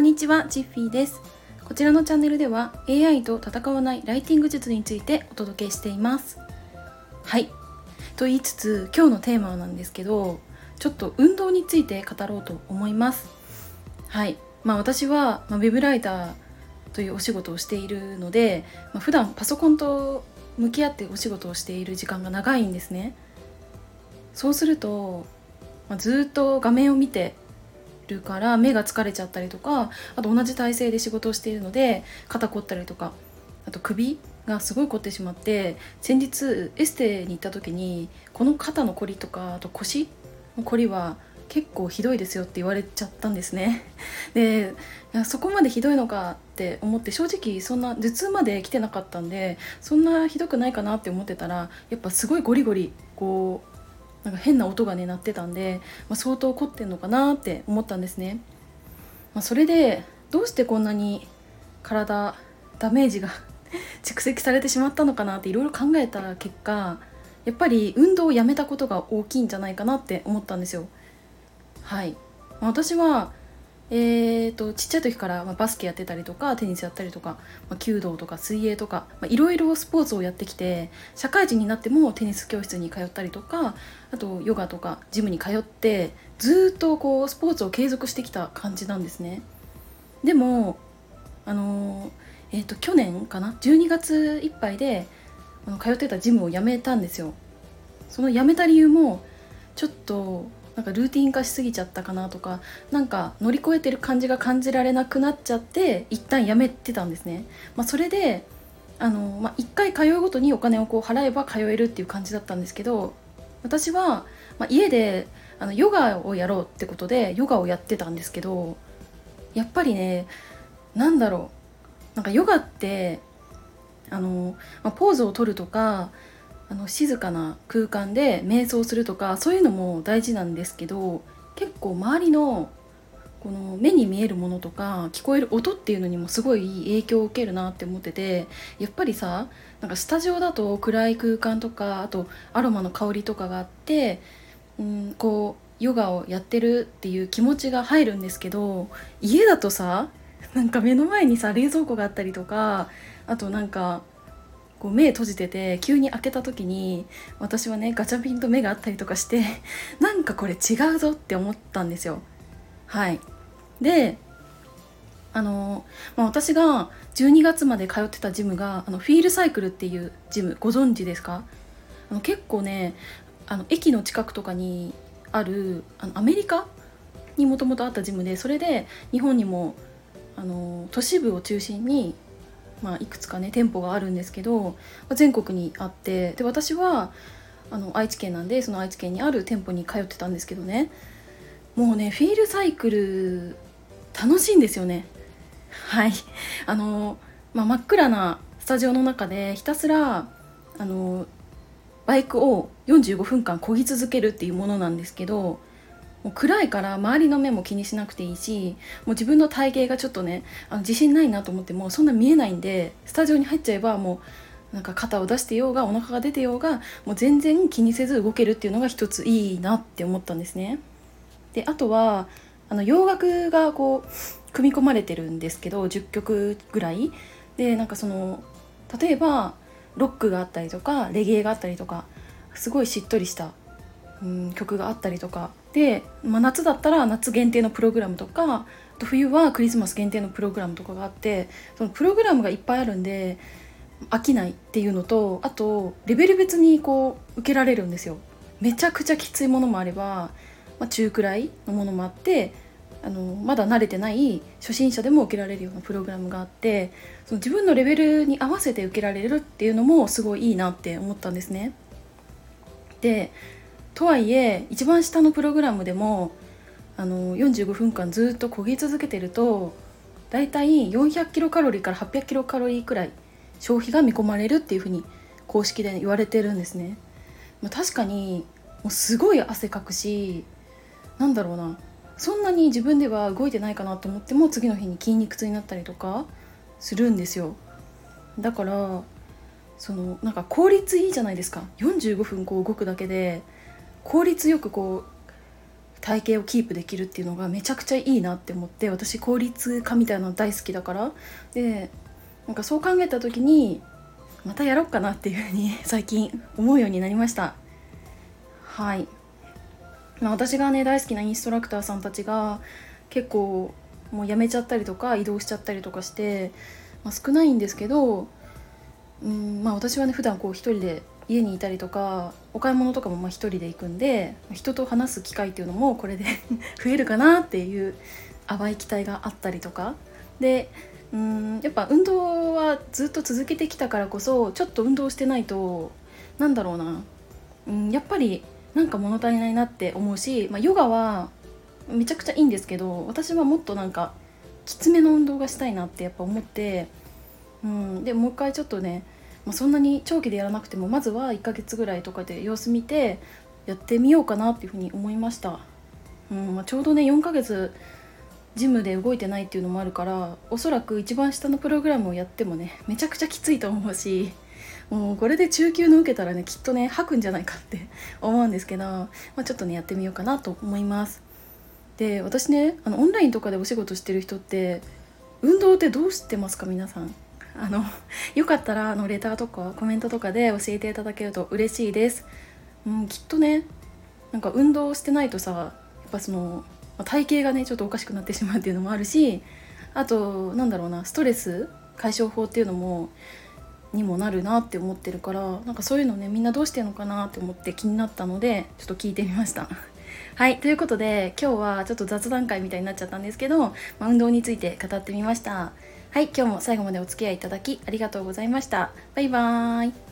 こんにちは、チッフィーです。こちらのチャンネルでは AI と戦わないライティング術についてお届けしています。はい。と言いつつ、今日のテーマなんですけど、ちょっと運動について語ろうと思います。はい。まあ私は、まあ、ウェブライターというお仕事をしているので、まあ、普段パソコンと向き合ってお仕事をしている時間が長いんですね。そうすると、まあ、ずっと画面を見てるから目が疲れちゃったりとかあと同じ体勢で仕事をしているので肩凝ったりとかあと首がすごい凝ってしまって先日エステに行った時にこの肩の凝りとかあと腰の凝りは結構ひどいですよって言われちゃったんですね。でそこまでひどいのかって思って正直そんな頭痛まで来てなかったんでそんなひどくないかなって思ってたらやっぱすごいゴリゴリこうなんか変な音がね鳴ってたんで、まあ、相当怒ってんのかなって思ったんですね、まあ、それでどうしてこんなに体ダメージが 蓄積されてしまったのかなっていろいろ考えた結果やっぱり運動をやめたことが大きいんじゃないかなって思ったんですよ。はい、まあ、私はえーと、ちっちゃい時から、まあ、バスケやってたりとかテニスやったりとか、まあ、弓道とか水泳とかいろいろスポーツをやってきて社会人になってもテニス教室に通ったりとかあとヨガとかジムに通ってずっとこうスポーツを継続してきた感じなんですね。でもあのえーと、去年かな？12月いっぱいであの通ってたジムを辞めたんですよ。その辞めた理由もちょっとなんかルーティン化しすぎちゃったかなとかなんか乗り越えてる感じが感じられなくなっちゃって一旦やめてたんですね。まあ、それであの、まあ、1回通うごとにお金をこう払えば通えるっていう感じだったんですけど私は、まあ、家であのヨガをやろうってことでヨガをやってたんですけどやっぱりね何だろうなんかヨガってあの、まあ、ポーズを取るとかあの静かな空間で瞑想するとかそういうのも大事なんですけど結構周りのこの目に見えるものとか聞こえる音っていうのにもすごい影響を受けるなって思っててやっぱりさなんかスタジオだと暗い空間とかあとアロマの香りとかがあって、うん、こうヨガをやってるっていう気持ちが入るんですけど家だとさなんか目の前にさ冷蔵庫があったりとかあとなんかこう目閉じてて急に開けた時に私はねガチャピンと目があったりとかして なんかこれ違うぞって思ったんですよ。はいであの、まあ、私が12月まで通ってたジムがあのフィールサイクルっていうジムご存知ですか？あの結構ねあの駅の近くとかにあるあのアメリカにもともとあったジムでそれで日本にもあの都市部を中心にまあ、いくつかね店舗があるんですけどま全国にあってで私はあの愛知県なんでその愛知県にある店舗に通ってたんですけどね。もうねフィールサイクル楽しいんですよね。はい。あの、まあ、真っ暗なスタジオの中でひたすらあのバイクを45分間漕ぎ続けるっていうものなんですけどもう暗いから周りの目も気にしなくていいしもう自分の体型がちょっとねあの自信ないなと思ってもそんな見えないんでスタジオに入っちゃえばもうなんか肩を出してようがお腹が出てようがもう全然気にせず動けるっていうのが一ついいなって思ったんですね。であとはあの洋楽がこう組み込まれてるんですけど10曲ぐらいでなんかその例えばロックがあったりとかレゲエがあったりとかすごいしっとりしたうん曲があったりとかで、まあ、夏だったら夏限定のプログラムとかあと冬はクリスマス限定のプログラムとかがあってそのプログラムがいっぱいあるんで飽きないっていうのとあとレベル別にこう受けられるんですよ。めちゃくちゃきついものもあれば、まあ、中くらいのものもあってあのまだ慣れてない初心者でも受けられるようなプログラムがあってその自分のレベルに合わせて受けられるっていうのもすごいいいなって思ったんですね。でとはいえ一番下のプログラムでもあの45分間ずっと漕ぎ続けてるとだいたい400キロカロリーから800キロカロリーくらい消費が見込まれるっていうふうに公式で言われてるんですね。まあ、確かにもうすごい汗かくしなんだろうな。そんなに自分では動いてないかなと思っても次の日に筋肉痛になったりとかするんですよ。だからそのなんか効率いいじゃないですか。45分こう動くだけで効率よくこう体型をキープできるっていうのがめちゃくちゃいいなって思って私効率化みたいなの大好きだから。でなんかそう考えた時にまたやろうかなっていうふうに最近思うようになりました。はい、まあ、私がね大好きなインストラクターさんたちが結構もう辞めちゃったりとか移動しちゃったりとかして、まあ、少ないんですけどうんまあ私はね普段こう一人で家にいたりとかお買い物とかもまあ一人で行くんで人と話す機会っていうのもこれで 増えるかなっていう淡い期待があったりとか。でうんやっぱ運動はずっと続けてきたからこそちょっと運動してないとなんだろうな、うん、やっぱりなんか物足りないなって思うし、まあ、ヨガはめちゃくちゃいいんですけど私はもっとなんかきつめの運動がしたいなってやっぱ思って、うん、でもう一回ちょっとねまあ、そんなに長期でやらなくてもまずは1ヶ月ぐらいとかで様子見てやってみようかなっていうふうに思いました、うんまあ、ちょうどね4ヶ月ジムで動いてないっていうのもあるからおそらく一番下のプログラムをやってもねめちゃくちゃきついと思うしもうこれで中級の受けたらねきっとね吐くんじゃないかって思うんですけど、まあ、ちょっとねやってみようかなと思います。で私ねあのオンラインとかでお仕事してる人って運動ってどうしてますか？皆さん。あのよかったらあのレターとかコメントとかで教えていただけると嬉しいです、うん、きっとねなんか運動してないとさやっぱその体型がねちょっとおかしくなってしまうっていうのもあるしあとなんだろうなストレス解消法っていうのもにもなるなって思ってるからなんかそういうのねみんなどうしてるのかなって思って気になったのでちょっと聞いてみました。はいということで今日はちょっと雑談会みたいになっちゃったんですけど、まあ、運動について語ってみました。はい、今日も最後までお付き合いいただきありがとうございました。バイバーイ。